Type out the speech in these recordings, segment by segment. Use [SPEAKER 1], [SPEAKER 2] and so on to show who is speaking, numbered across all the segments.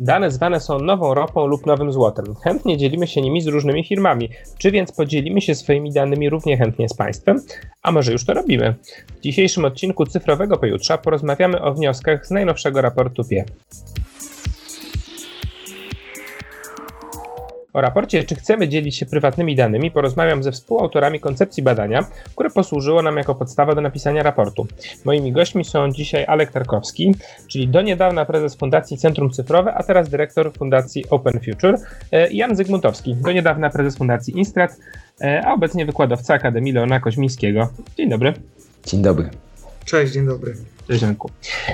[SPEAKER 1] Dane zwane są nową ropą lub nowym złotem. Chętnie dzielimy się nimi z różnymi firmami. Czy więc podzielimy się swoimi danymi równie chętnie z państwem? A może już to robimy? W dzisiejszym odcinku Cyfrowego Pojutrza porozmawiamy o wnioskach z najnowszego raportu PIE. O raporcie, czy chcemy dzielić się prywatnymi danymi, porozmawiam ze współautorami koncepcji badania, które posłużyło nam jako podstawa do napisania raportu. Moimi gośćmi są dzisiaj Alek Tarkowski, czyli do niedawna prezes Fundacji Centrum Cyfrowe, a teraz dyrektor Fundacji Open Future, e, i Jan Zygmuntowski, do niedawna prezes Fundacji Instrat, e, a obecnie wykładowca Akademii Leona Koźmińskiego. Dzień dobry.
[SPEAKER 2] Dzień dobry.
[SPEAKER 3] Cześć, dzień dobry.
[SPEAKER 1] Ziemku.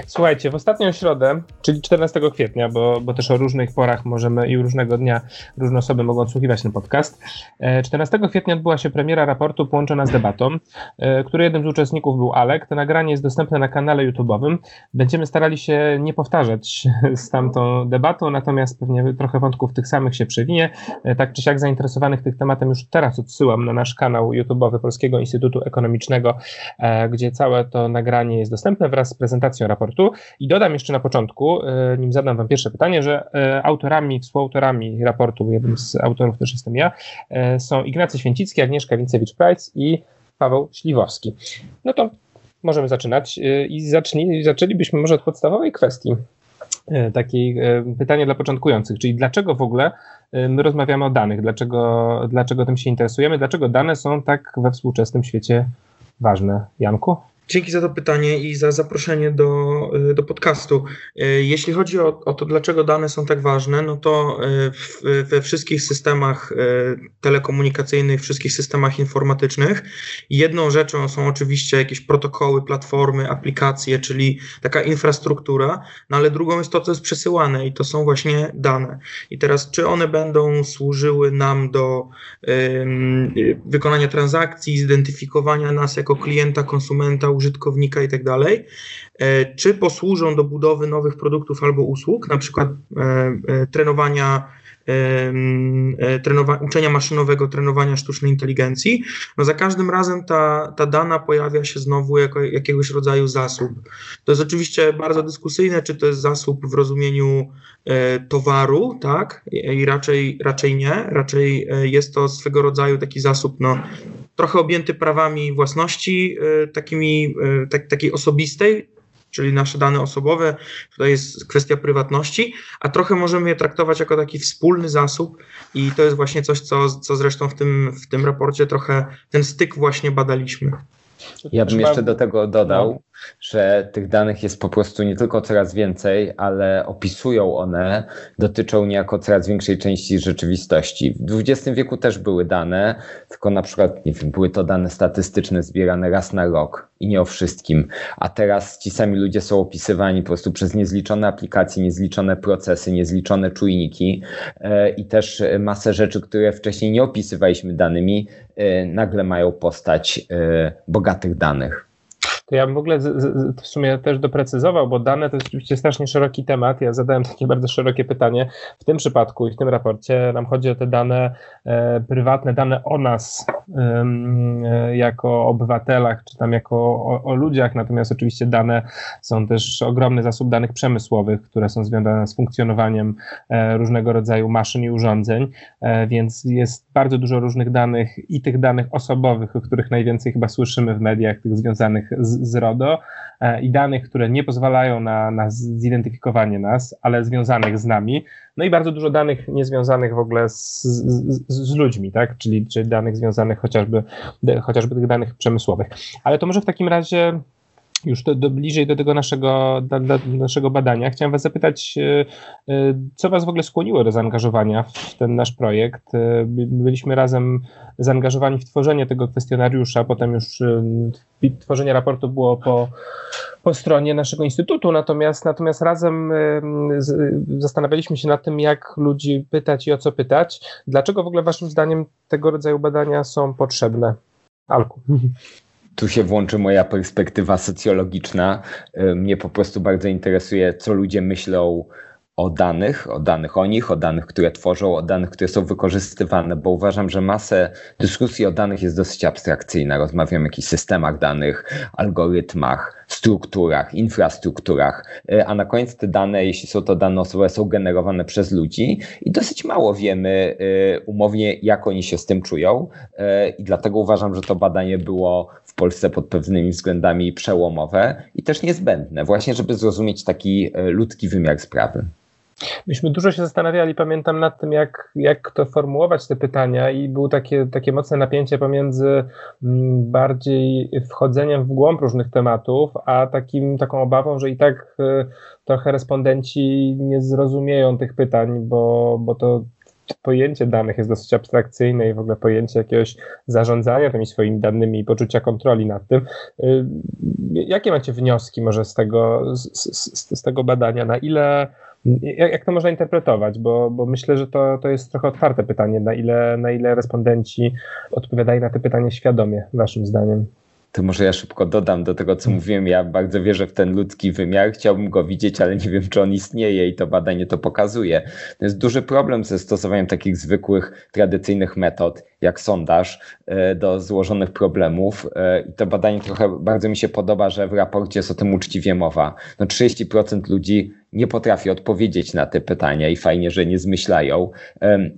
[SPEAKER 1] Słuchajcie, w ostatnią środę, czyli 14 kwietnia, bo, bo też o różnych porach możemy i różnego dnia różne osoby mogą odsłuchiwać ten podcast. 14 e, kwietnia odbyła się premiera raportu połączona z debatą, e, który jednym z uczestników był Alek. To nagranie jest dostępne na kanale YouTube'owym. Będziemy starali się nie powtarzać z tamtą debatą, natomiast pewnie trochę wątków tych samych się przewinie. E, tak czy siak zainteresowanych tych tematem już teraz odsyłam na nasz kanał YouTube'owy Polskiego Instytutu Ekonomicznego, gdzie całe to nagranie jest dostępne wraz z prezentacją raportu. I dodam jeszcze na początku, e, nim zadam Wam pierwsze pytanie, że e, autorami, współautorami raportu, jednym z autorów też jestem ja, e, są Ignacy Święcicki, Agnieszka Wincewicz-Price i Paweł Śliwowski. No to możemy zaczynać i zacznij, zaczęlibyśmy może od podstawowej kwestii. Takiej pytanie dla początkujących, czyli dlaczego w ogóle my rozmawiamy o danych, dlaczego, dlaczego tym się interesujemy, dlaczego dane są tak we współczesnym świecie ważne. Janku?
[SPEAKER 3] Dzięki za to pytanie i za zaproszenie do, y, do podcastu. Y, jeśli chodzi o, o to, dlaczego dane są tak ważne, no to y, w, we wszystkich systemach telekomunikacyjnych, wszystkich systemach informatycznych, jedną rzeczą są oczywiście jakieś protokoły, platformy, aplikacje, czyli taka infrastruktura, no ale drugą jest to, co jest przesyłane i to są właśnie dane. I teraz, czy one będą służyły nam do wykonania transakcji, zidentyfikowania nas jako klienta, konsumenta, użytkownika i tak dalej, e, czy posłużą do budowy nowych produktów albo usług, na przykład e, e, trenowania trenowa- uczenia maszynowego, trenowania sztucznej inteligencji, no za każdym razem ta, ta dana pojawia się znowu jako jakiegoś rodzaju zasób. To jest oczywiście bardzo dyskusyjne, czy to jest zasób w rozumieniu towaru, tak, i raczej, raczej nie, raczej jest to swego rodzaju taki zasób, no, trochę objęty prawami własności, e, takimi, e, tak, takiej osobistej, czyli nasze dane osobowe, tutaj jest kwestia prywatności, a trochę możemy je traktować jako taki wspólny zasób i to jest właśnie coś, co, co zresztą w tym, w tym raporcie trochę ten styk właśnie badaliśmy.
[SPEAKER 2] Ja bym jeszcze do tego dodał, no. Że tych danych jest po prostu nie tylko coraz więcej, ale opisują one, dotyczą niejako coraz większej części rzeczywistości. W XX wieku też były dane, tylko na przykład, nie wiem, były to dane statystyczne zbierane raz na rok i nie o wszystkim. A teraz ci sami ludzie są opisywani po prostu przez niezliczone aplikacje, niezliczone procesy, niezliczone czujniki e, i też masę rzeczy, które wcześniej nie opisywaliśmy danymi, e, nagle mają postać e, bogatych danych.
[SPEAKER 1] Ja bym w ogóle z, z, w sumie też doprecyzował, bo dane to jest oczywiście strasznie szeroki temat. Ja zadałem takie bardzo szerokie pytanie. W tym przypadku i w tym raporcie nam chodzi o te dane e, prywatne, dane o nas jako obywatelach, czy tam jako o, o, ludziach. Natomiast oczywiście dane są też ogromny zasób danych przemysłowych, które są związane z funkcjonowaniem e, różnego rodzaju maszyn i urządzeń, e, więc jest bardzo dużo różnych danych i tych danych osobowych, o których najwięcej chyba słyszymy w mediach, tych związanych z z, RODO e, i danych, które nie pozwalają na, na zidentyfikowanie nas, ale związanych z nami. No i bardzo dużo danych niezwiązanych w ogóle z, z, z ludźmi, tak? czyli, czyli danych związanych chociażby, chociażby tych danych przemysłowych. Ale to może w takim razie już do, do, bliżej do tego naszego, do, do naszego badania, chciałem Was zapytać, e, e, co Was w ogóle skłoniło do zaangażowania w ten nasz projekt? E, byliśmy razem zaangażowani w tworzenie tego kwestionariusza, potem już tworzenie raportu było po, po stronie naszego instytutu, natomiast, natomiast razem zastanawialiśmy się nad tym, jak ludzi pytać i o co pytać. Dlaczego w ogóle Waszym zdaniem tego rodzaju badania są potrzebne? Alku
[SPEAKER 2] tu się włączy moja perspektywa socjologiczna. Y, mnie po prostu bardzo interesuje, co ludzie myślą o danych, o danych o nich, o danych, które tworzą, o danych, które są wykorzystywane, bo uważam, że masę dyskusji o danych jest dosyć abstrakcyjna. Rozmawiam o jakichś systemach danych, algorytmach, strukturach, infrastrukturach, e, a na koniec te dane, jeśli są to dane osobowe, są generowane przez ludzi i dosyć mało wiemy e, umownie, jak oni się z tym czują e, i dlatego uważam, że to badanie było w Polsce pod pewnymi względami przełomowe i też niezbędne, właśnie żeby zrozumieć taki ludzki wymiar sprawy.
[SPEAKER 1] Myśmy dużo się zastanawiali, pamiętam, nad tym, jak, jak to formułować te pytania, i było takie, takie mocne napięcie pomiędzy mm, bardziej wchodzeniem w głąb różnych tematów, a takim, taką obawą, że i tak y, trochę respondenci nie zrozumieją tych pytań, bo, bo to pojęcie danych jest dosyć abstrakcyjne i w ogóle pojęcie jakiegoś zarządzania tymi swoimi danymi i poczucia kontroli nad tym. Y, jakie macie wnioski może z tego, z, z, z tego badania? Na ile jak, jak to można interpretować? Bo, bo myślę, że to, to jest trochę otwarte pytanie, na ile, na ile respondenci odpowiadają na te pytanie świadomie, waszym zdaniem
[SPEAKER 2] to może ja szybko dodam do tego, co mm. mówiłem. Ja bardzo wierzę w ten ludzki wymiar. Chciałbym go widzieć, ale nie wiem, czy on istnieje i to badanie to pokazuje. To jest duży problem ze stosowaniem takich zwykłych, tradycyjnych metod, jak sondaż, e, do złożonych problemów. E, I to badanie trochę bardzo mi się podoba, że w raporcie jest o tym uczciwie mowa. No 30% ludzi nie potrafi odpowiedzieć na te pytania i fajnie, że nie zmyślają.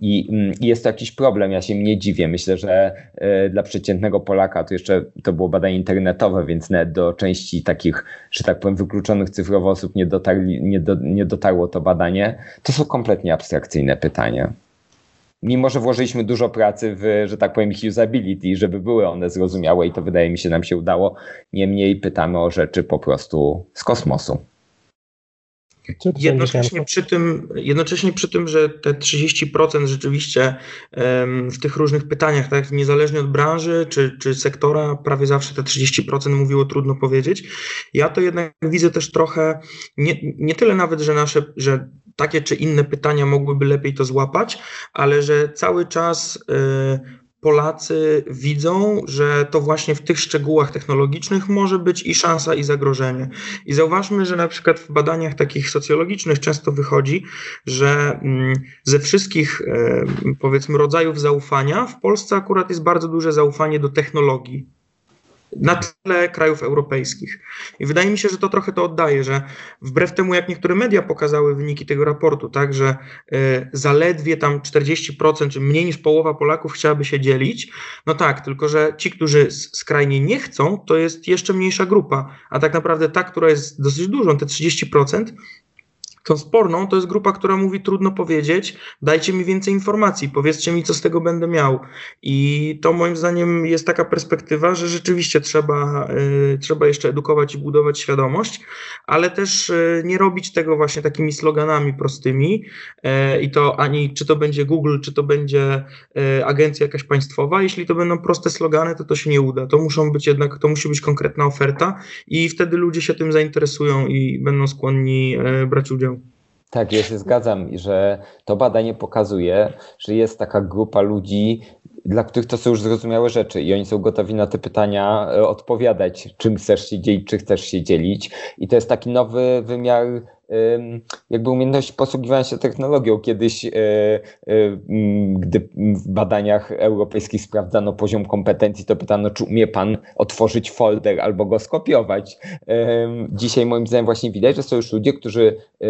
[SPEAKER 2] I, mm, I, jest to jakiś problem, ja się nie dziwię. Myślę, że e, dla przeciętnego Polaka to jeszcze to było badanie internetowe, więc nawet do części takich, że tak powiem, wykluczonych cyfrowo osób nie, dotarli, nie, do, nie dotarło to badanie. To są kompletnie abstrakcyjne pytania mimo że włożyliśmy dużo pracy w, że tak powiem, ich usability, żeby były one zrozumiałe i to wydaje mi się nam się udało, niemniej pytamy o rzeczy po prostu z kosmosu.
[SPEAKER 3] Jednocześnie przy, tym, jednocześnie przy tym, że te 30% rzeczywiście w tych różnych pytaniach, tak, niezależnie od branży czy, czy sektora, prawie zawsze te 30% mówiło trudno powiedzieć. Ja to jednak widzę też trochę, nie, nie tyle nawet, że nasze, że takie czy inne pytania mogłyby lepiej to złapać, ale że cały czas y, Polacy widzą, że to właśnie w tych szczegółach technologicznych może być i szansa, i zagrożenie. I zauważmy, że na przykład w badaniach takich socjologicznych często wychodzi, że mm, ze wszystkich powiedzmy rodzajów zaufania w Polsce akurat jest bardzo duże zaufanie do technologii na tle krajów europejskich. I wydaje mi się, że to trochę to oddaje, że wbrew temu, jak niektóre media pokazały wyniki tego raportu, tak, że y, zaledwie tam 40%, czy mniej niż połowa Polaków chciałaby się dzielić, no tak, tylko że ci, którzy skrajnie nie chcą, to jest jeszcze mniejsza grupa, a tak naprawdę ta, która jest dosyć dużą, te 30%, Tą sporną to jest grupa, która mówi trudno powiedzieć, dajcie mi więcej informacji, powiedzcie mi, co z tego będę miał. I to moim zdaniem jest taka perspektywa, że rzeczywiście trzeba, y, trzeba jeszcze edukować i budować świadomość, ale też y, nie robić tego właśnie takimi sloganami prostymi y, i to ani czy to będzie Google, czy to będzie agencja jakaś państwowa, jeśli to będą proste slogany, to to się nie uda. To muszą być jednak, to musi być konkretna oferta i wtedy ludzie się tym zainteresują i będą skłonni brać udział.
[SPEAKER 2] Tak, ja się zgadzam, że to badanie pokazuje, że jest taka grupa ludzi, dla których to są już zrozumiałe rzeczy i oni są gotowi na te pytania e, odpowiadać, czym chcesz się dzielić, czy chcesz się dzielić. I to jest taki nowy wymiar jakby umiejętność posługiwania się technologią. Kiedyś, e, e, gdy w badaniach europejskich sprawdzano poziom kompetencji, to pytano, czy umie pan otworzyć folder albo go skopiować. Dzisiaj moim zdaniem właśnie widać, że są już ludzie, którzy e,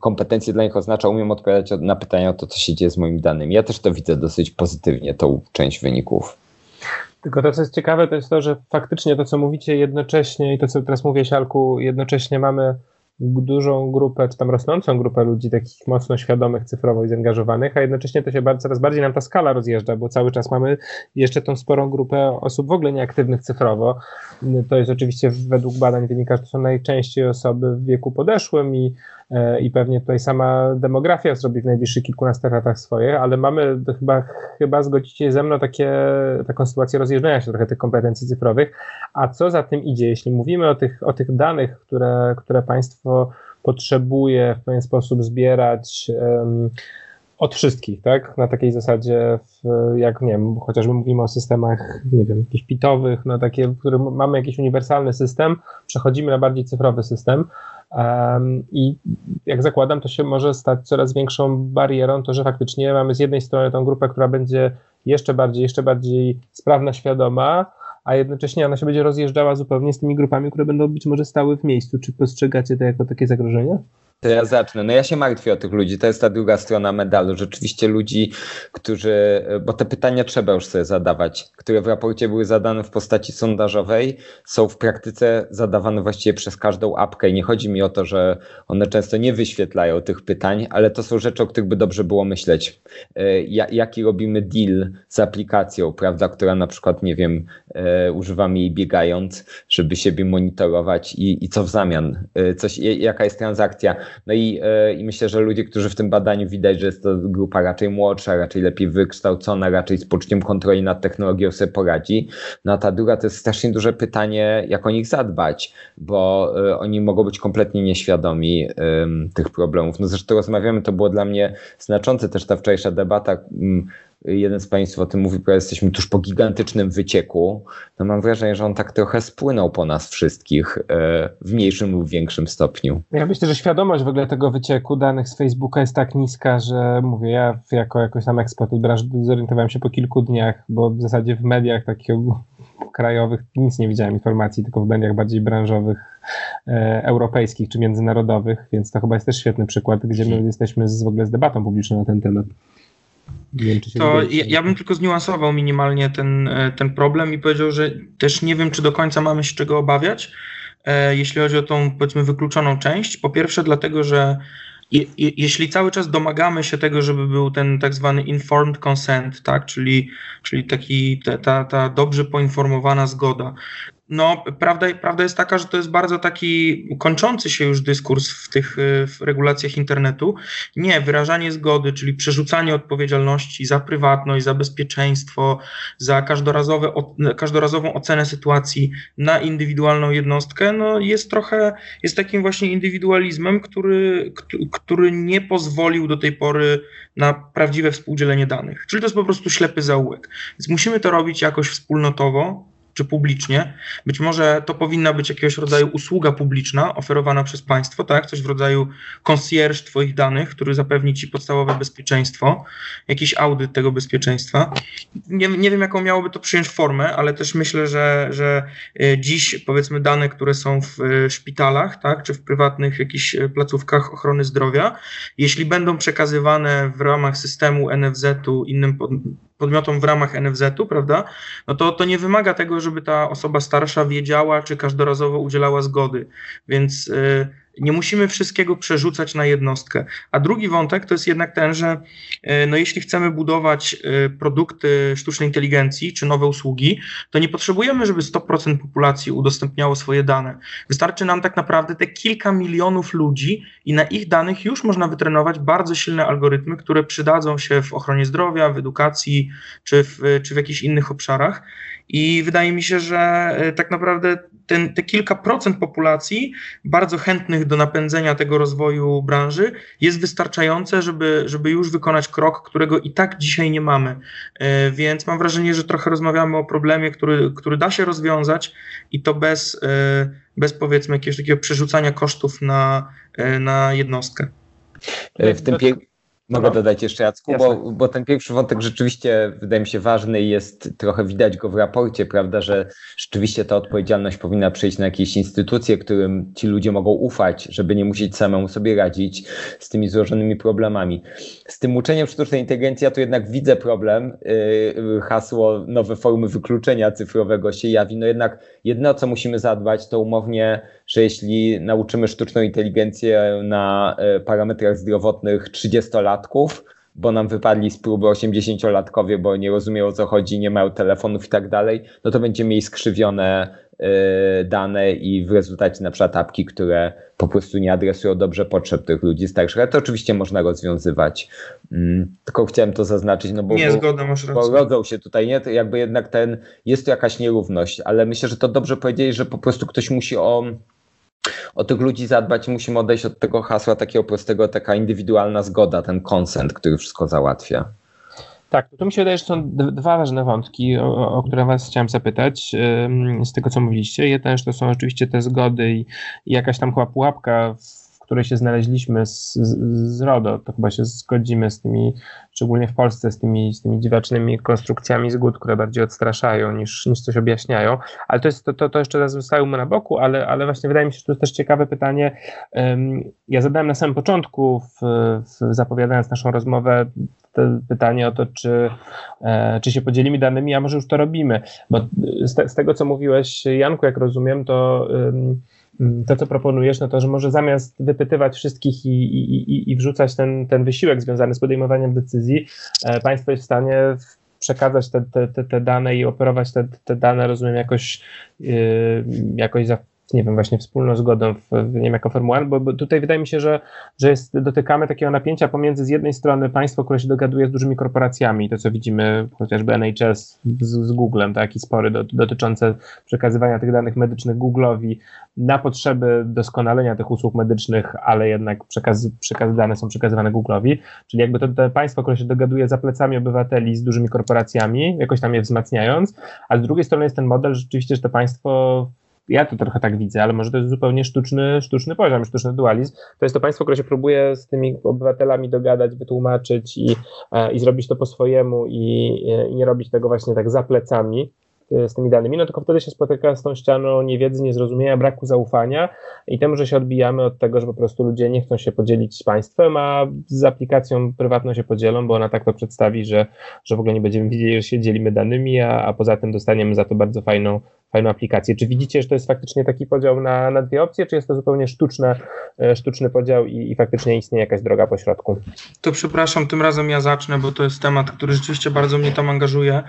[SPEAKER 2] kompetencje dla nich oznacza, umiem odpowiadać na pytania o to, co się dzieje z moimi danymi. Ja też to widzę dosyć pozytywnie, tą część wyników.
[SPEAKER 1] Tylko to, co jest ciekawe, to jest to, że faktycznie to, co mówicie jednocześnie i to, co teraz mówię, Sialku, jednocześnie mamy dużą grupę, czy tam rosnącą grupę ludzi takich mocno świadomych cyfrowo i zaangażowanych, a jednocześnie to się bardzo, coraz bardziej nam ta skala rozjeżdża, bo cały czas mamy jeszcze tą sporą grupę osób w ogóle nieaktywnych cyfrowo. To jest oczywiście według badań wynika, że to są najczęściej osoby w wieku podeszłym i i pewnie tutaj sama demografia zrobi w najbliższych kilkunastu latach swoje, ale mamy chyba, chyba zgodzicie się ze mną takie, taką sytuację rozjeżdżenia się trochę tych kompetencji cyfrowych. A co za tym idzie, jeśli mówimy o tych, o tych danych, które, które państwo potrzebuje w pewien sposób zbierać um, od wszystkich, tak? Na takiej zasadzie, w, jak nie wiem, chociażby mówimy o systemach, nie wiem, jakichś pitowych, no takie, w którym mamy jakiś uniwersalny system, przechodzimy na bardziej cyfrowy system, i jak zakładam, to się może stać coraz większą barierą, to że faktycznie mamy z jednej strony tą grupę, która będzie jeszcze bardziej, jeszcze bardziej sprawna, świadoma, a jednocześnie ona się będzie rozjeżdżała zupełnie z tymi grupami, które będą być może stały w miejscu. Czy postrzegacie to jako takie zagrożenie?
[SPEAKER 2] To ja zacznę. No ja się martwię o tych ludzi. To jest ta druga strona medalu. Rzeczywiście ludzi, którzy, bo te pytania trzeba już sobie zadawać, które w raporcie były zadane w postaci sondażowej, są w praktyce zadawane właściwie przez każdą apkę. I nie chodzi mi o to, że one często nie wyświetlają tych pytań, ale to są rzeczy, o których by dobrze było myśleć. E, jaki robimy deal z aplikacją, prawda, która na przykład, nie wiem, e, używamy jej biegając, żeby siebie monitorować i, i co w zamian? E, coś, jaka jest transakcja? No i, e, i myślę, że ludzie, którzy w tym badaniu widać, że jest to grupa raczej młodsza, raczej lepiej wykształcona, raczej z poczuciem kontroli nad technologią sobie poradzi. No a ta druga to jest strasznie duże pytanie, jak o nich zadbać, bo e, oni mogą być kompletnie nieświadomi tych problemów. No zresztą rozmawiamy, to było dla mnie znaczące też ta wczorajsza debata jeden z Państwa o tym mówił, że jesteśmy tuż po gigantycznym wycieku, no mam wrażenie, że on tak trochę spłynął po nas wszystkich e, w mniejszym lub większym stopniu.
[SPEAKER 1] Ja myślę, że świadomość w ogóle tego wycieku danych z Facebooka jest tak niska, że mówię, ja jako jakoś tam ekspert od branży zorientowałem się po kilku dniach, bo w zasadzie w mediach takich krajowych nic nie widziałem informacji, tylko w mediach bardziej branżowych, e, europejskich czy międzynarodowych, więc to chyba jest też świetny przykład, gdzie my hmm. jesteśmy z, w ogóle z debatą publiczną na ten temat.
[SPEAKER 3] Wiem, to ja, ja, bym tylko zniuansował minimalnie ten, e, ten problem i powiedział, że też nie wiem, czy do końca mamy się czego obawiać, e, jeśli chodzi o tą powiedzmy wykluczoną część. Po pierwsze, dlatego, że je, je, jeśli cały czas domagamy się tego, żeby był ten tak zwany informed consent, tak, czyli, czyli taki, ta, ta, ta dobrze poinformowana zgoda, no, prawda, prawda jest taka, że to jest bardzo taki kończący się już dyskurs w tych w regulacjach internetu. Nie, wyrażanie zgody, czyli przerzucanie odpowiedzialności za prywatność, za bezpieczeństwo, za każdorazowe, każdorazową ocenę sytuacji na indywidualną jednostkę, no jest trochę, jest takim właśnie indywidualizmem, który, który nie pozwolił do tej pory na prawdziwe współdzielenie danych. Czyli to jest po prostu ślepy zaułek. Więc musimy to robić jakoś wspólnotowo, czy publicznie. Być może to powinna być jakiegoś rodzaju usługa publiczna oferowana przez państwo, tak? Coś w rodzaju concierge Twoich danych, który zapewni Ci podstawowe bezpieczeństwo, jakiś audyt tego bezpieczeństwa. Nie, nie wiem, jaką miałoby to przyjąć formę, ale też myślę, że, że e, dziś powiedzmy dane, które są w e, szpitalach, tak? Czy w prywatnych jakichś e, placówkach ochrony zdrowia, jeśli będą przekazywane w ramach systemu NFZ-u innym podmiotom w ramach NFZ-u, prawda, no to, to nie wymaga tego, żeby ta osoba starsza wiedziała, czy każdorazowo udzielała zgody. Więc y, nie musimy wszystkiego przerzucać na jednostkę. A drugi wątek to jest jednak ten, że e, no jeśli chcemy budować e, produkty sztucznej inteligencji czy nowe usługi, to nie potrzebujemy, żeby 100% populacji udostępniało swoje dane. Wystarczy nam tak naprawdę te kilka milionów ludzi i na ich danych już można wytrenować bardzo silne algorytmy, które przydadzą się w ochronie zdrowia, w edukacji czy w, czy w jakichś innych obszarach. I wydaje mi się, że e, tak naprawdę ten, te kilka procent populacji bardzo chętnych do napędzenia tego rozwoju branży jest wystarczające, żeby, żeby już wykonać krok, którego i tak dzisiaj nie mamy. E, więc mam wrażenie, że trochę rozmawiamy o problemie, który, który da się rozwiązać i to bez, e, bez powiedzmy jakiegoś takiego przerzucania kosztów na, na jednostkę.
[SPEAKER 2] W tym, pie Mogę no. dodać jeszcze Jacku, bo, bo, ten pierwszy wątek rzeczywiście wydaje mi się ważny i jest trochę widać go w raporcie, prawda, że rzeczywiście ta odpowiedzialność powinna przejść na jakieś instytucje, którym ci ludzie mogą ufać, żeby nie musieć samemu sobie radzić z tymi złożonymi problemami. Z tym uczeniem sztucznej inteligencji ja tu jednak widzę problem. Yy, hasło nowe formy wykluczenia cyfrowego się jawi. No jednak jedno, o co musimy zadbać, to umownie że jeśli nauczymy sztuczną inteligencję na e, parametrach zdrowotnych 30-latków, bo nam wypadli z próby 80-latkowie, bo nie rozumieją o co chodzi, nie mają telefonów i tak dalej, no to będziemy mieli skrzywione y, dane i w rezultacie na przykład apki, które po prostu nie adresują dobrze potrzeb tych ludzi starszych. Ale to oczywiście można rozwiązywać. Mm, tylko chciałem to zaznaczyć, no bo,
[SPEAKER 3] nie, zgoda, masz
[SPEAKER 2] rację. bo rodzą się tutaj, nie? To jakby jednak ten, jest to jakaś nierówność, ale myślę, że to dobrze powiedzieli, że po prostu ktoś musi o o tych ludzi zadbać, musimy odejść od tego hasła takiego prostego, taka indywidualna zgoda, ten konsent, który wszystko załatwia.
[SPEAKER 1] Tak, tu mi się wydaje, że są dwa ważne wątki, o, o które Was chciałem zapytać z tego, co mówiliście. Jeden to są oczywiście te zgody i, i jakaś tam chyba pułapka, w której się znaleźliśmy z, z, z RODO, to chyba się zgodzimy z tymi, szczególnie w Polsce, z tymi, z tymi dziwacznymi konstrukcjami zgód, które bardziej odstraszają niż, niż coś objaśniają. Ale to, jest, to, to, to jeszcze zostajemy na boku, ale, ale właśnie wydaje mi się, że to jest też ciekawe pytanie. Ja zadałem na samym początku, w, w zapowiadając naszą rozmowę, pytanie o to, czy, e, czy się podzielimy danymi, a może już to robimy. Bo z, te, z tego, co mówiłeś, Janku, jak rozumiem, to to, co proponujesz, no to, że może zamiast wypytywać wszystkich i, i, i, i wrzucać ten, ten wysiłek związany z podejmowaniem decyzji, e, państwo jest w stanie przekazać te, te, te, dane i operować te, te dane, rozumiem, jakoś, yy, jakoś za nie wiem, właśnie wspólną zgodą, w, nie wiem, jako formułę, bo, bo tutaj wydaje mi się, że, że jest, dotykamy takiego napięcia pomiędzy z jednej strony państwo, które się dogaduje z dużymi korporacjami, to co widzimy chociażby NHS z, z Googlem, takie spory do, dotyczące przekazywania tych danych medycznych Google'owi na potrzeby doskonalenia tych usług medycznych, ale jednak przekaz, przekaz dane są przekazywane Google'owi, czyli jakby to, to państwo, które się dogaduje za plecami obywateli z dużymi korporacjami, jakoś tam je wzmacniając, a z drugiej strony jest ten model rzeczywiście, że to państwo ja to trochę tak widzę, ale może to jest zupełnie sztuczny, sztuczny poziom, sztuczny dualizm. To jest to państwo, które się próbuje z tymi obywatelami dogadać, wytłumaczyć i, e, i zrobić to po swojemu i, i nie robić tego właśnie tak za plecami e, z tymi danymi, no tylko wtedy się spotyka z tą ścianą niewiedzy, niezrozumienia, braku zaufania i temu, że się odbijamy od tego, że po prostu ludzie nie chcą się podzielić z państwem, a z aplikacją prywatną się podzielą, bo ona tak to przedstawi, że, że w ogóle nie będziemy widzieli, że się dzielimy danymi, a, a poza tym dostaniemy za to bardzo fajną fajną aplikację. Czy widzicie, że to jest faktycznie taki podział na, na dwie opcje, czy jest to zupełnie sztuczne, e, sztuczny podział i, i faktycznie istnieje jakaś droga po środku?
[SPEAKER 3] To przepraszam, tym razem ja zacznę, bo to jest temat, który rzeczywiście bardzo mnie tam angażuje.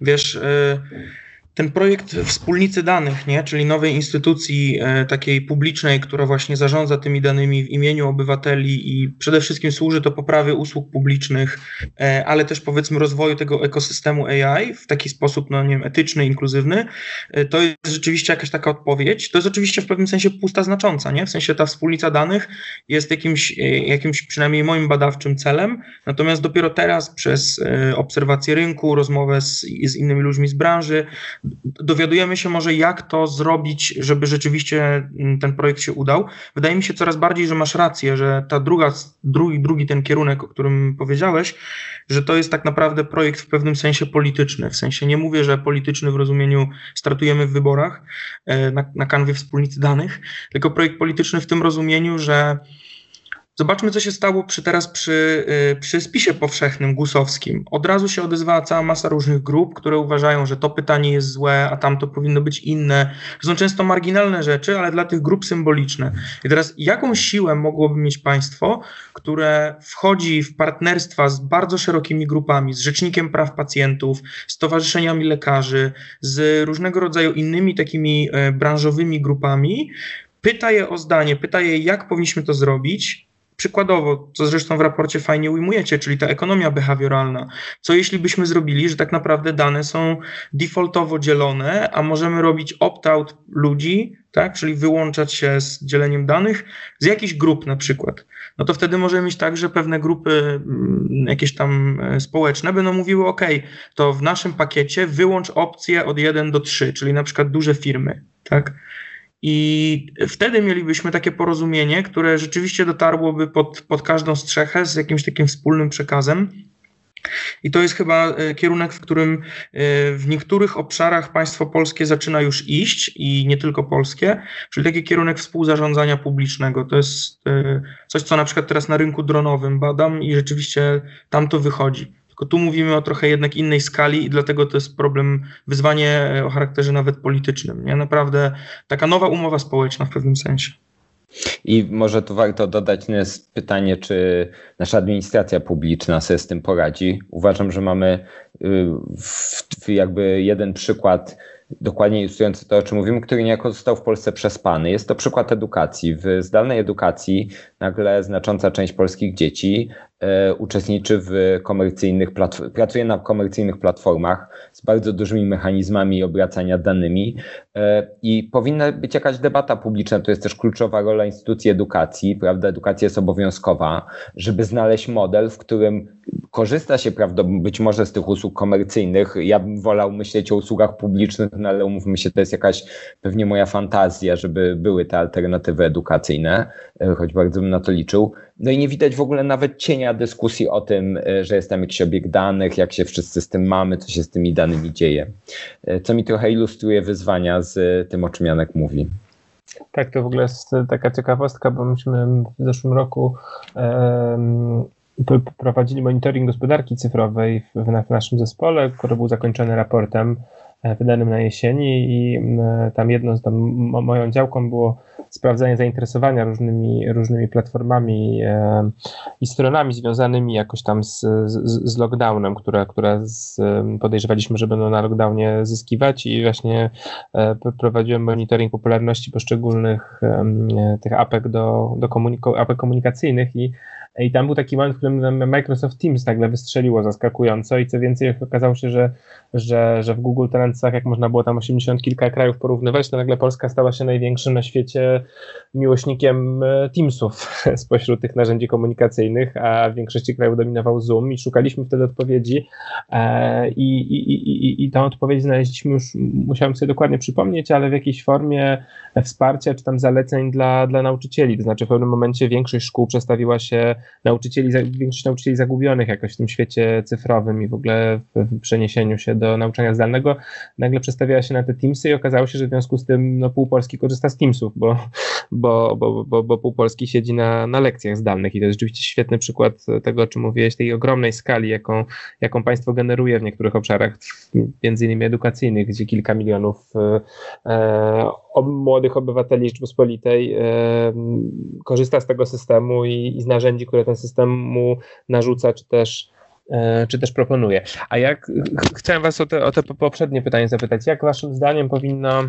[SPEAKER 3] Wiesz, yy ten projekt wspólnicy danych, nie? czyli nowej instytucji e, takiej publicznej, która właśnie zarządza tymi danymi w imieniu obywateli i przede wszystkim służy do poprawy usług publicznych, e, ale też powiedzmy rozwoju tego ekosystemu AI w taki sposób, no nie wiem, etyczny, inkluzywny, e, to jest rzeczywiście jakaś taka odpowiedź. To jest oczywiście w pewnym sensie pusta znacząca, nie? W sensie ta wspólnica danych jest jakimś, jakimś przynajmniej moim badawczym celem, natomiast dopiero teraz przez obserwację rynku, rozmowę z, z innymi ludźmi z branży, dowiadujemy się może, jak to zrobić, żeby rzeczywiście mm, ten projekt się udał. Wydaje mi się coraz bardziej, że masz rację, że ta druga, drugi, drugi ten kierunek, o którym powiedziałeś, że to jest tak naprawdę projekt w pewnym sensie polityczny. W sensie nie mówię, że polityczny w rozumieniu startujemy w wyborach e, na, na kanwie wspólnicy danych, tylko projekt polityczny w tym rozumieniu, że Zobaczmy, co się stało przy, teraz przy, y, przy spisie powszechnym gusowskim. Od razu się odezwała cała masa różnych grup, które uważają, że to pytanie jest złe, a tamto powinno być inne. Są często marginalne rzeczy, ale dla tych grup symboliczne. I teraz jaką siłę mogłoby mieć państwo, które wchodzi w partnerstwa z bardzo szerokimi grupami, z Rzecznikiem Praw Pacjentów, z towarzyszeniami lekarzy, z różnego rodzaju innymi takimi e, branżowymi grupami, pyta je o zdanie, pyta je, jak powinniśmy to zrobić, Przykładowo, co zresztą w raporcie fajnie ujmujecie, czyli ta ekonomia behawioralna. Co jeśli byśmy zrobili, że tak naprawdę dane są defaultowo dzielone, a możemy robić opt-out ludzi, tak, czyli wyłączać się z dzieleniem danych z jakichś grup na przykład. No to wtedy możemy mieć tak, że pewne grupy mm, jakieś tam e, społeczne będą mówiły, OK, to w naszym pakiecie wyłącz opcje od 1 do 3, czyli na przykład duże firmy, tak? I wtedy mielibyśmy takie porozumienie, które rzeczywiście dotarłoby pod, pod każdą strzechę z jakimś takim wspólnym przekazem. I to jest chyba e, kierunek, w którym e, w niektórych obszarach państwo polskie zaczyna już iść i nie tylko polskie, czyli taki kierunek współzarządzania publicznego. To jest e, coś, co na przykład teraz na rynku dronowym badam i rzeczywiście tam to wychodzi. Tylko tu mówimy o trochę jednak innej skali i dlatego to jest problem, wyzwanie e, o charakterze nawet politycznym. Nie? Naprawdę taka nowa umowa społeczna w pewnym sensie.
[SPEAKER 2] I może tu warto dodać jest pytanie, czy nasza administracja publiczna sobie z tym poradzi. Uważam, że mamy y, jakby jeden przykład dokładnie ilustrujący to, o czym mówimy, który niejako został w Polsce przespany. Jest to przykład edukacji. W zdalnej edukacji nagle znacząca część polskich dzieci uczestniczy w komercyjnych, pracuje na komercyjnych platformach z bardzo dużymi mechanizmami obracania danymi e, i powinna być jakaś debata publiczna. To jest też kluczowa rola instytucji edukacji, prawda? Edukacja jest obowiązkowa, żeby znaleźć model, w którym korzysta się prawdopodobnie być może z tych usług komercyjnych. Ja bym wolał myśleć o usługach publicznych, no ale umówmy się, to jest jakaś pewnie moja fantazja, żeby były te alternatywy edukacyjne, e, choć bardzo bym na to liczył. No i nie widać w ogóle nawet cienia dyskusji o tym, e, że jest tam jakiś obieg danych, jak się wszyscy z tym mamy, co się z tymi danymi dzieje. E, co mi trochę ilustruje wyzwania z tym, o czym Janek mówi.
[SPEAKER 1] Tak, to w ogóle jest taka ciekawostka, bo myśmy w zeszłym roku prowadzili monitoring gospodarki cyfrowej w, w naszym zespole, który był zakończony raportem e, wydanym na jesieni i tam jedną z tam moją działką było sprawdzanie zainteresowania różnymi, różnymi platformami e, i stronami związanymi jakoś tam z, z, z lockdownem, które, które z, podejrzewaliśmy, że będą na lockdownie zyskiwać i właśnie e, prowadziłem monitoring popularności poszczególnych e, tych apek do, do komuniko- apek komunikacyjnych i i tam był taki moment, w którym Microsoft Teams nagle wystrzeliło zaskakująco i co więcej okazało się, że, że, że w Google Trendsach, jak można było tam 80 kilka krajów porównywać, to nagle Polska stała się największym na świecie miłośnikiem e, Teamsów spośród tych narzędzi komunikacyjnych, a w większości krajów dominował Zoom i szukaliśmy wtedy odpowiedzi e, i, i, i, i tą odpowiedź znaleźliśmy już, musiałem sobie dokładnie przypomnieć, ale w jakiejś formie wsparcia czy tam zaleceń dla, dla nauczycieli, to znaczy w pewnym momencie większość szkół przestawiła się nauczycieli, większość nauczycieli zagubionych jakoś w tym świecie cyfrowym i w ogóle w przeniesieniu się do nauczania zdalnego, nagle przestawiała się na te Teamsy i okazało się, że w związku z tym no, pół Polski korzysta z Teamsów, bo, bo, bo, bo, bo pół Polski siedzi na, na lekcjach zdalnych i to jest rzeczywiście świetny przykład tego, o czym mówiłeś, tej ogromnej skali, jaką, jaką państwo generuje w niektórych obszarach, między innymi edukacyjnych, gdzie kilka milionów e, młodych obywateli Rzeczypospolitej e, korzysta z tego systemu i, i z narzędzi, które ten system mu narzuca, czy też e, czy też proponuje. A jak chciałem Was o te, o te poprzednie pytanie zapytać, jak Waszym zdaniem powinno,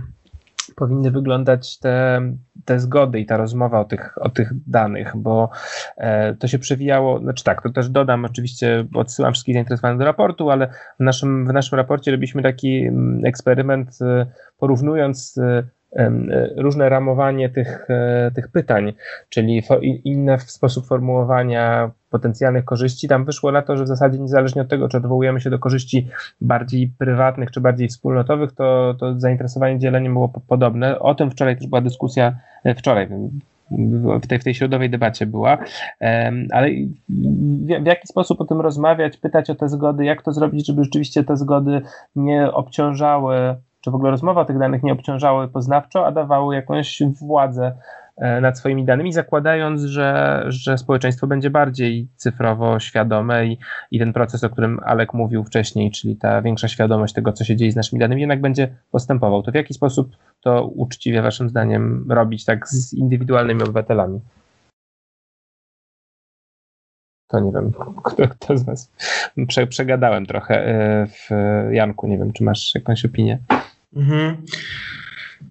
[SPEAKER 1] powinny wyglądać te, te zgody i ta rozmowa o tych, o tych danych, bo e, to się przewijało, znaczy tak, to też dodam oczywiście, odsyłam wszystkich zainteresowanych do raportu, ale w naszym, w naszym raporcie robiliśmy taki mm, eksperyment, e, porównując różne ramowanie tych, e, tych pytań, czyli inny sposób formułowania potencjalnych korzyści. Tam wyszło na to, że w zasadzie niezależnie od tego, czy odwołujemy się do korzyści bardziej prywatnych, czy bardziej wspólnotowych, to, to zainteresowanie dzieleniem było podobne. O tym wczoraj też była dyskusja, e, wczoraj w tej, w tej środowej debacie była, ale w, w, jaki sposób o tym rozmawiać, pytać o te zgody, jak to zrobić, żeby rzeczywiście te zgody nie obciążały czy w ogóle rozmowa tych danych nie obciążały poznawczo, a dawały jakąś władzę e, nad swoimi danymi, zakładając, że, że społeczeństwo będzie bardziej cyfrowo świadome i, i ten proces, o którym Alek mówił wcześniej, czyli ta większa świadomość tego, co się dzieje z naszymi danymi, jednak będzie postępował. To w jaki sposób to uczciwie, Waszym zdaniem, robić tak z indywidualnymi obywatelami? To nie wiem, kto, kto z Was. Prze, przegadałem trochę e, w Janku, nie wiem, czy masz jakąś opinię. Mhm.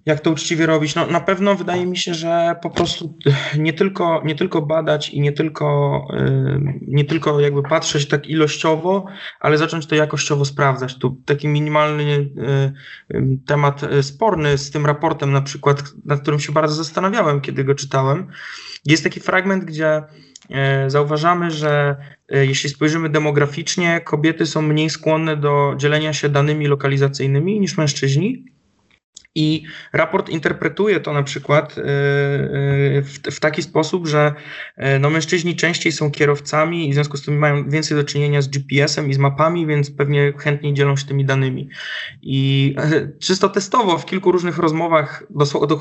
[SPEAKER 3] Jak to uczciwie robić? No, na pewno wydaje mi się, że po prostu nie tylko, nie tylko badać i nie tylko, y, nie tylko jakby patrzeć tak ilościowo, ale zacząć to jakościowo sprawdzać. Tu taki minimalny y, y, temat sporny z tym raportem, na przykład, nad którym się bardzo zastanawiałem, kiedy go czytałem. Jest taki fragment, gdzie zauważamy, że jeśli spojrzymy demograficznie, kobiety są mniej skłonne do dzielenia się danymi lokalizacyjnymi niż mężczyźni. I raport interpretuje to na przykład y, y, w, w, taki sposób, że y, no, mężczyźni częściej są kierowcami i w związku z tym mają więcej do czynienia z GPS-em i z mapami, więc pewnie chętniej dzielą się tymi danymi. I czysto testowo w kilku różnych rozmowach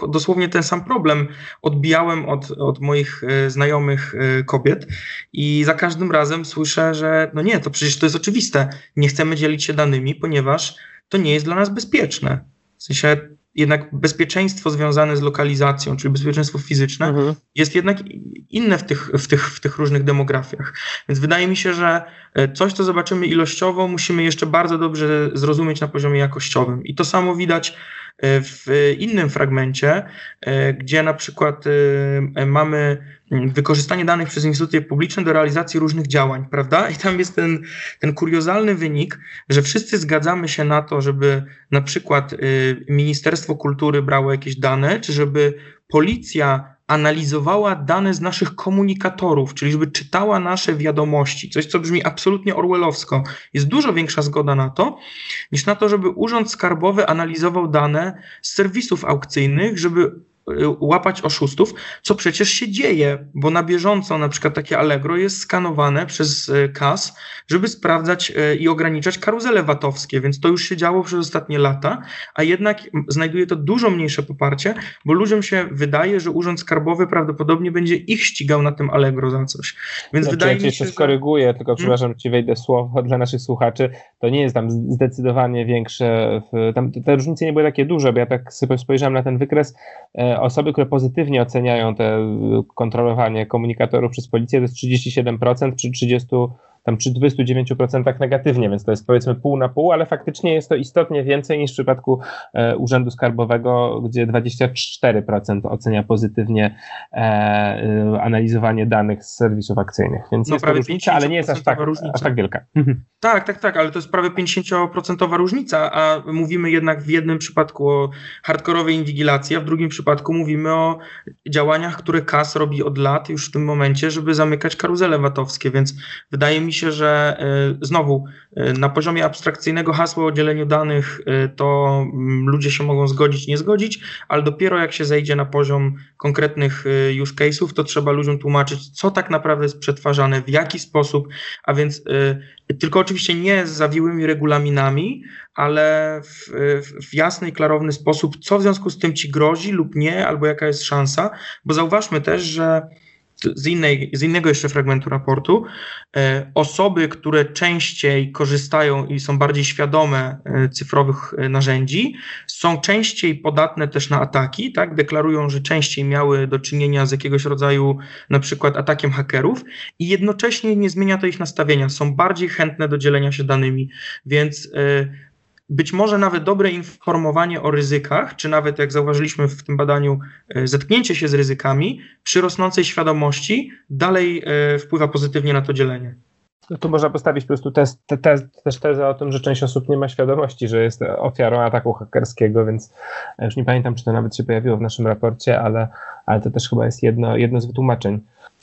[SPEAKER 3] dosłownie ten sam problem odbijałem od, od moich znajomych kobiet i za każdym razem słyszę, że no nie, to przecież to jest oczywiste. Nie chcemy dzielić się danymi, ponieważ to nie jest dla nas bezpieczne. W sensie jednak bezpieczeństwo związane z lokalizacją, czyli bezpieczeństwo fizyczne, mhm. jest jednak inne w tych, w, tych, w tych różnych demografiach. Więc wydaje mi się, że e, coś, co zobaczymy ilościowo, musimy jeszcze bardzo dobrze zrozumieć na poziomie jakościowym. I to samo widać w innym fragmencie, e, gdzie na przykład mamy wykorzystanie danych przez instytucje publiczne do realizacji różnych działań, prawda? I tam jest ten, ten kuriozalny wynik, że wszyscy zgadzamy się na to, żeby na przykład Ministerstwo Kultury brało jakieś dane, czy żeby policja analizowała dane z naszych komunikatorów, czyli żeby czytała nasze wiadomości, coś co brzmi absolutnie orwellowsko. Jest dużo większa zgoda na to, niż na to, żeby Urząd Skarbowy analizował dane z serwisów aukcyjnych, żeby łapać oszustów, co przecież się dzieje, bo na bieżąco na przykład takie Allegro jest skanowane przez KAS, y, żeby sprawdzać y, i ograniczać karuzele VAT-owskie, więc to już się działo przez ostatnie lata, a jednak znajduje to dużo mniejsze poparcie, bo ludziom się wydaje, że Urząd Skarbowy prawdopodobnie będzie ich ścigał na tym Allegro za coś. Więc
[SPEAKER 1] znaczy,
[SPEAKER 3] wydaje
[SPEAKER 1] ja mi się, że... skoryguję, tylko hmm? przepraszam, ci wejdę słowo dla naszych słuchaczy, to nie jest tam zdecydowanie większe, tam te różnice nie były takie duże, bo ja tak sobie spojrzałem na ten wykres, e, osoby, które pozytywnie oceniają te kontrolowanie komunikatorów przez policję, to jest 37% przy 30 tam przy 29% negatywnie, więc to jest powiedzmy pół na pół, ale faktycznie jest to istotnie więcej niż w przypadku e, Urzędu Skarbowego, gdzie 24% ocenia pozytywnie e, e, analizowanie danych z serwisów akcyjnych. Więc no, jest to różnica, ale nie jest aż tak, aż tak wielka.
[SPEAKER 3] Tak, tak, tak, ale to jest prawie 50% różnica, a mówimy jednak w jednym przypadku o hardkorowej inwigilacji, a w drugim przypadku mówimy o działaniach, które KAS robi od lat już w tym momencie, żeby zamykać karuzele VAT-owskie, więc wydaje mi się, że y, znowu y, na poziomie abstrakcyjnego hasła o dzieleniu danych y, to mm, ludzie się mogą zgodzić, nie zgodzić, ale dopiero jak się zejdzie na poziom konkretnych use case'ów, to trzeba ludziom tłumaczyć, co tak naprawdę jest przetwarzane, w jaki sposób, a więc tylko oczywiście nie z zawiłymi regulaminami, ale w, w, jasny i klarowny sposób, co w związku z tym ci grozi lub nie, albo jaka jest szansa, bo zauważmy też, że z, innej, z innego jeszcze fragmentu raportu, e, osoby, które częściej korzystają i są bardziej świadome e, cyfrowych e, narzędzi, są częściej podatne też na ataki, tak? Deklarują, że częściej miały do czynienia z jakiegoś rodzaju na przykład atakiem hakerów i jednocześnie nie zmienia to ich nastawienia, są bardziej chętne do dzielenia się danymi, więc być może nawet dobre informowanie o ryzykach, czy nawet jak zauważyliśmy w tym badaniu, e, zetknięcie się z ryzykami przy rosnącej świadomości dalej e, wpływa pozytywnie na to dzielenie.
[SPEAKER 1] No tu można postawić po prostu test, te, te, też tezę o tym, że część osób nie ma świadomości, że jest ofiarą ataku hakerskiego, więc już nie pamiętam, czy to nawet się pojawiło w naszym raporcie, ale, ale to też chyba jest jedno, jedno z wytłumaczeń.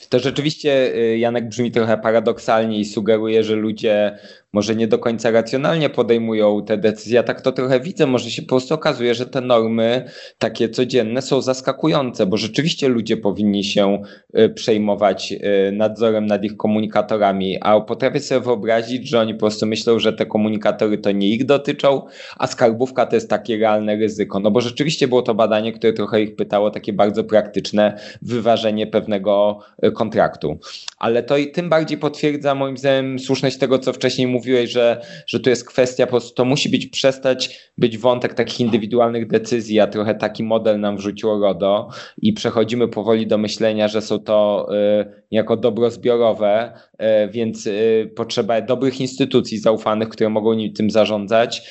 [SPEAKER 2] To rzeczywiście, y, Janek, brzmi trochę paradoksalnie i sugeruje, że ludzie może nie do końca racjonalnie podejmują te decyzje. Ja tak to trochę widzę, może się po prostu okazuje, że te normy takie codzienne są zaskakujące, bo rzeczywiście ludzie powinni się y, przejmować y, nadzorem nad ich komunikatorami, a potrafię sobie wyobrazić, że oni po prostu myślą, że te komunikatory to nie ich dotyczą, a skarbówka to jest takie realne ryzyko. No bo rzeczywiście było to badanie, które trochę ich pytało, takie bardzo praktyczne wyważenie pewnego y, kontraktu. Ale to i tym bardziej potwierdza moim zdaniem słuszność tego, co wcześniej mówiłem, mówiłeś, że, że tu jest kwestia, po prostu to musi być przestać być wątek takich indywidualnych decyzji, a trochę taki model nam wrzuciło RODO i przechodzimy powoli do myślenia, że są to y, jako dobro zbiorowe, y, więc y, potrzeba dobrych instytucji zaufanych, które mogą tym zarządzać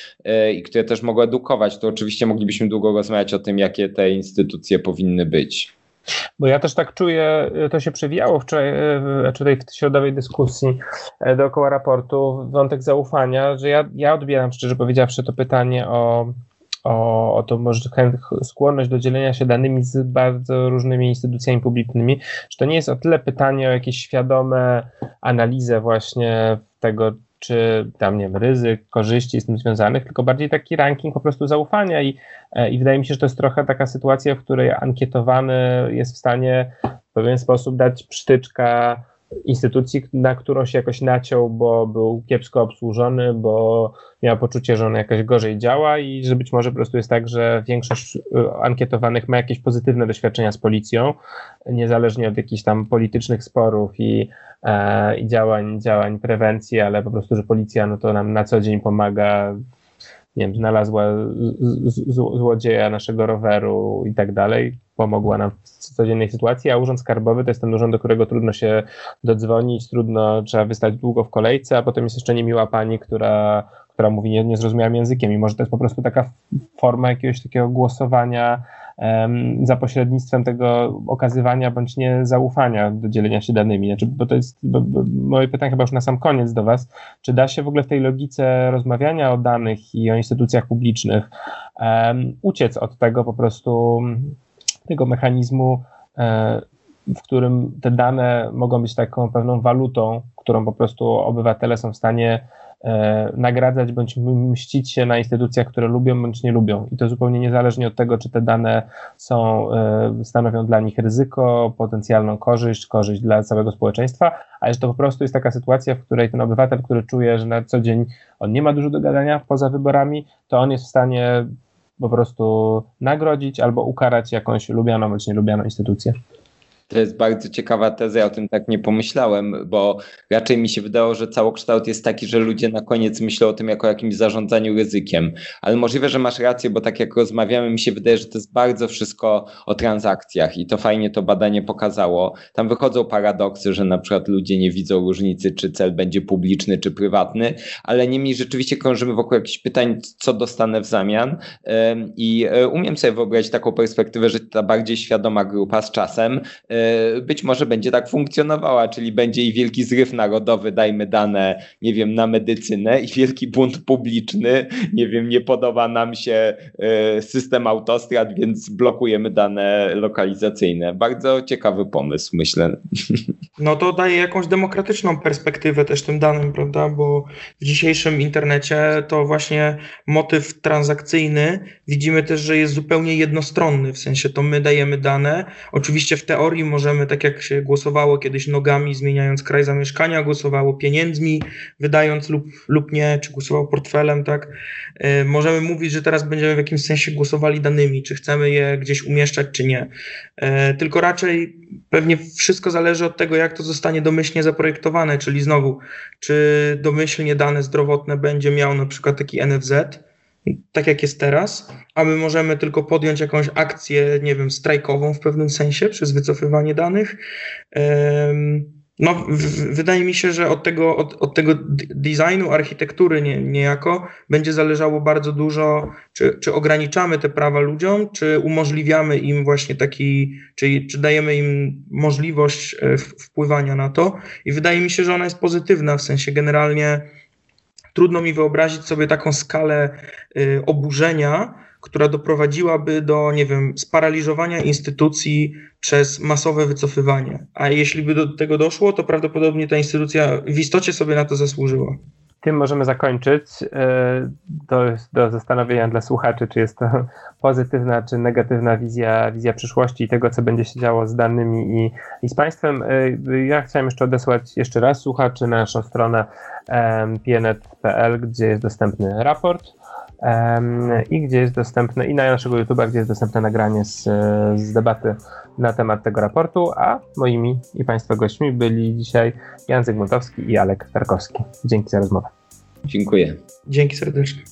[SPEAKER 2] y, i które też mogą edukować. To oczywiście moglibyśmy długo rozmawiać o tym, jakie te instytucje powinny być.
[SPEAKER 1] Bo ja też tak czuję, to się przewijało wczoraj, e, tutaj w środowej dyskusji e, dookoła raportu, wątek zaufania, że ja, ja odbieram szczerze powiedziawszy to pytanie o, o, o to może skłonność do dzielenia się danymi z bardzo różnymi instytucjami publicznymi, że to nie jest o tyle pytanie o jakieś świadome analizę właśnie tego, czy tam, nie wiem, ryzyk, korzyści z tym związanych, tylko bardziej taki ranking po prostu zaufania i, e, i wydaje mi się, że to jest trochę taka sytuacja, w której ankietowany jest w stanie w pewien sposób dać przytyczka instytucji, na którą się jakoś naciął, bo był kiepsko obsłużony, bo miał poczucie, że on jakoś gorzej działa i że być może po prostu jest tak, że większość y, ankietowanych ma jakieś pozytywne doświadczenia z policją, niezależnie od jakichś tam politycznych sporów i, e, i działań, działań prewencji, ale po prostu, że policja no to nam na co dzień pomaga nie wiem, znalazła złodzieja naszego roweru i tak dalej, pomogła nam w codziennej sytuacji, a Urząd Skarbowy to jest ten urząd, do którego trudno się dodzwonić, trudno, trzeba wystać długo w kolejce, a potem jest jeszcze niemiła pani, która, która mówi nie, niezrozumiałym językiem, mimo że to jest po prostu taka forma jakiegoś takiego głosowania za pośrednictwem tego okazywania bądź nie zaufania do dzielenia się danymi. Znaczy, bo to jest bo, bo moje pytanie chyba już na sam koniec do Was. Czy da się w ogóle w tej logice rozmawiania o danych i o instytucjach publicznych um, uciec od tego po prostu tego mechanizmu w którym te dane mogą być taką pewną walutą, którą po prostu obywatele są w stanie e, nagradzać bądź mścić się na instytucjach, które lubią bądź nie lubią. I to zupełnie niezależnie od tego, czy te dane są, e, stanowią dla nich ryzyko, potencjalną korzyść, korzyść dla całego społeczeństwa, ale że to po prostu jest taka sytuacja, w której ten obywatel, który czuje, że na co dzień on nie ma dużo do gadania poza wyborami, to on jest w stanie po prostu nagrodzić albo ukarać jakąś lubianą bądź nielubianą instytucję.
[SPEAKER 2] To jest bardzo ciekawa teza, ja o tym tak nie pomyślałem, bo raczej mi się wydało, że całokształt jest taki, że ludzie na koniec myślą o tym jako o jakimś zarządzaniu ryzykiem. Ale możliwe, że masz rację, bo tak jak rozmawiamy, mi się wydaje, że to jest bardzo wszystko o transakcjach i to fajnie to badanie pokazało. Tam wychodzą paradoksy, że na przykład ludzie nie widzą różnicy, czy cel będzie publiczny, czy prywatny, ale niemniej rzeczywiście krążymy wokół jakichś pytań, co dostanę w zamian. I e, umiem sobie wyobrazić taką perspektywę, że ta bardziej świadoma grupa z czasem e, być może będzie tak funkcjonowała, czyli będzie i wielki zryw narodowy, dajmy dane, nie wiem, na medycynę i wielki bunt publiczny, nie wiem, nie podoba nam się e, system autostrad, więc blokujemy dane lokalizacyjne. Bardzo ciekawy pomysł, myślę.
[SPEAKER 3] No to daje jakąś demokratyczną perspektywę też tym danym, prawda, bo w dzisiejszym internecie to właśnie motyw transakcyjny widzimy też, że jest zupełnie jednostronny, w sensie to my dajemy dane, oczywiście w teorii możemy, tak jak się głosowało kiedyś nogami, zmieniając kraj zamieszkania, głosowało pieniędzmi, wydając lub, lub nie, czy głosowało portfelem, tak. E, możemy mówić, że teraz będziemy w jakimś sensie głosowali danymi, czy chcemy je gdzieś umieszczać, czy nie. E, tylko raczej pewnie wszystko zależy od tego, jak to zostanie domyślnie zaprojektowane, czyli znowu, czy domyślnie dane zdrowotne będzie miał na przykład taki NFZ, tak jak jest teraz, a my możemy tylko podjąć jakąś akcję, nie wiem, strajkową w pewnym sensie przez wycofywanie danych. No, wydaje mi się, że od tego, od, od tego designu, architektury nie, niejako będzie zależało bardzo dużo, czy, czy ograniczamy te prawa ludziom, czy umożliwiamy im właśnie taki, czy, czy dajemy im możliwość e, wpływania na to. I wydaje mi się, że ona jest pozytywna, w sensie generalnie Trudno mi wyobrazić sobie taką skalę y, oburzenia, która doprowadziłaby do, nie wiem, sparaliżowania instytucji przez masowe wycofywanie. A jeśli by do tego doszło, to prawdopodobnie ta instytucja w istocie sobie na to zasłużyła.
[SPEAKER 1] Tym możemy zakończyć. To y, jest do zastanowienia dla słuchaczy, czy jest to pozytywna, czy negatywna wizja, wizja przyszłości i tego, co będzie się działo z danymi i, i z państwem. Y, ja chciałem jeszcze odesłać jeszcze raz słuchaczy na naszą stronę pnet.pl, gdzie jest dostępny raport i gdzie jest dostępne, i na naszego YouTube'a, gdzie jest dostępne nagranie z, z debaty na temat tego raportu, a moimi i Państwa gośćmi byli dzisiaj Jan Zygmuntowski i Alek Tarkowski. Dzięki za rozmowę.
[SPEAKER 2] Dziękuję.
[SPEAKER 3] Dzięki serdecznie.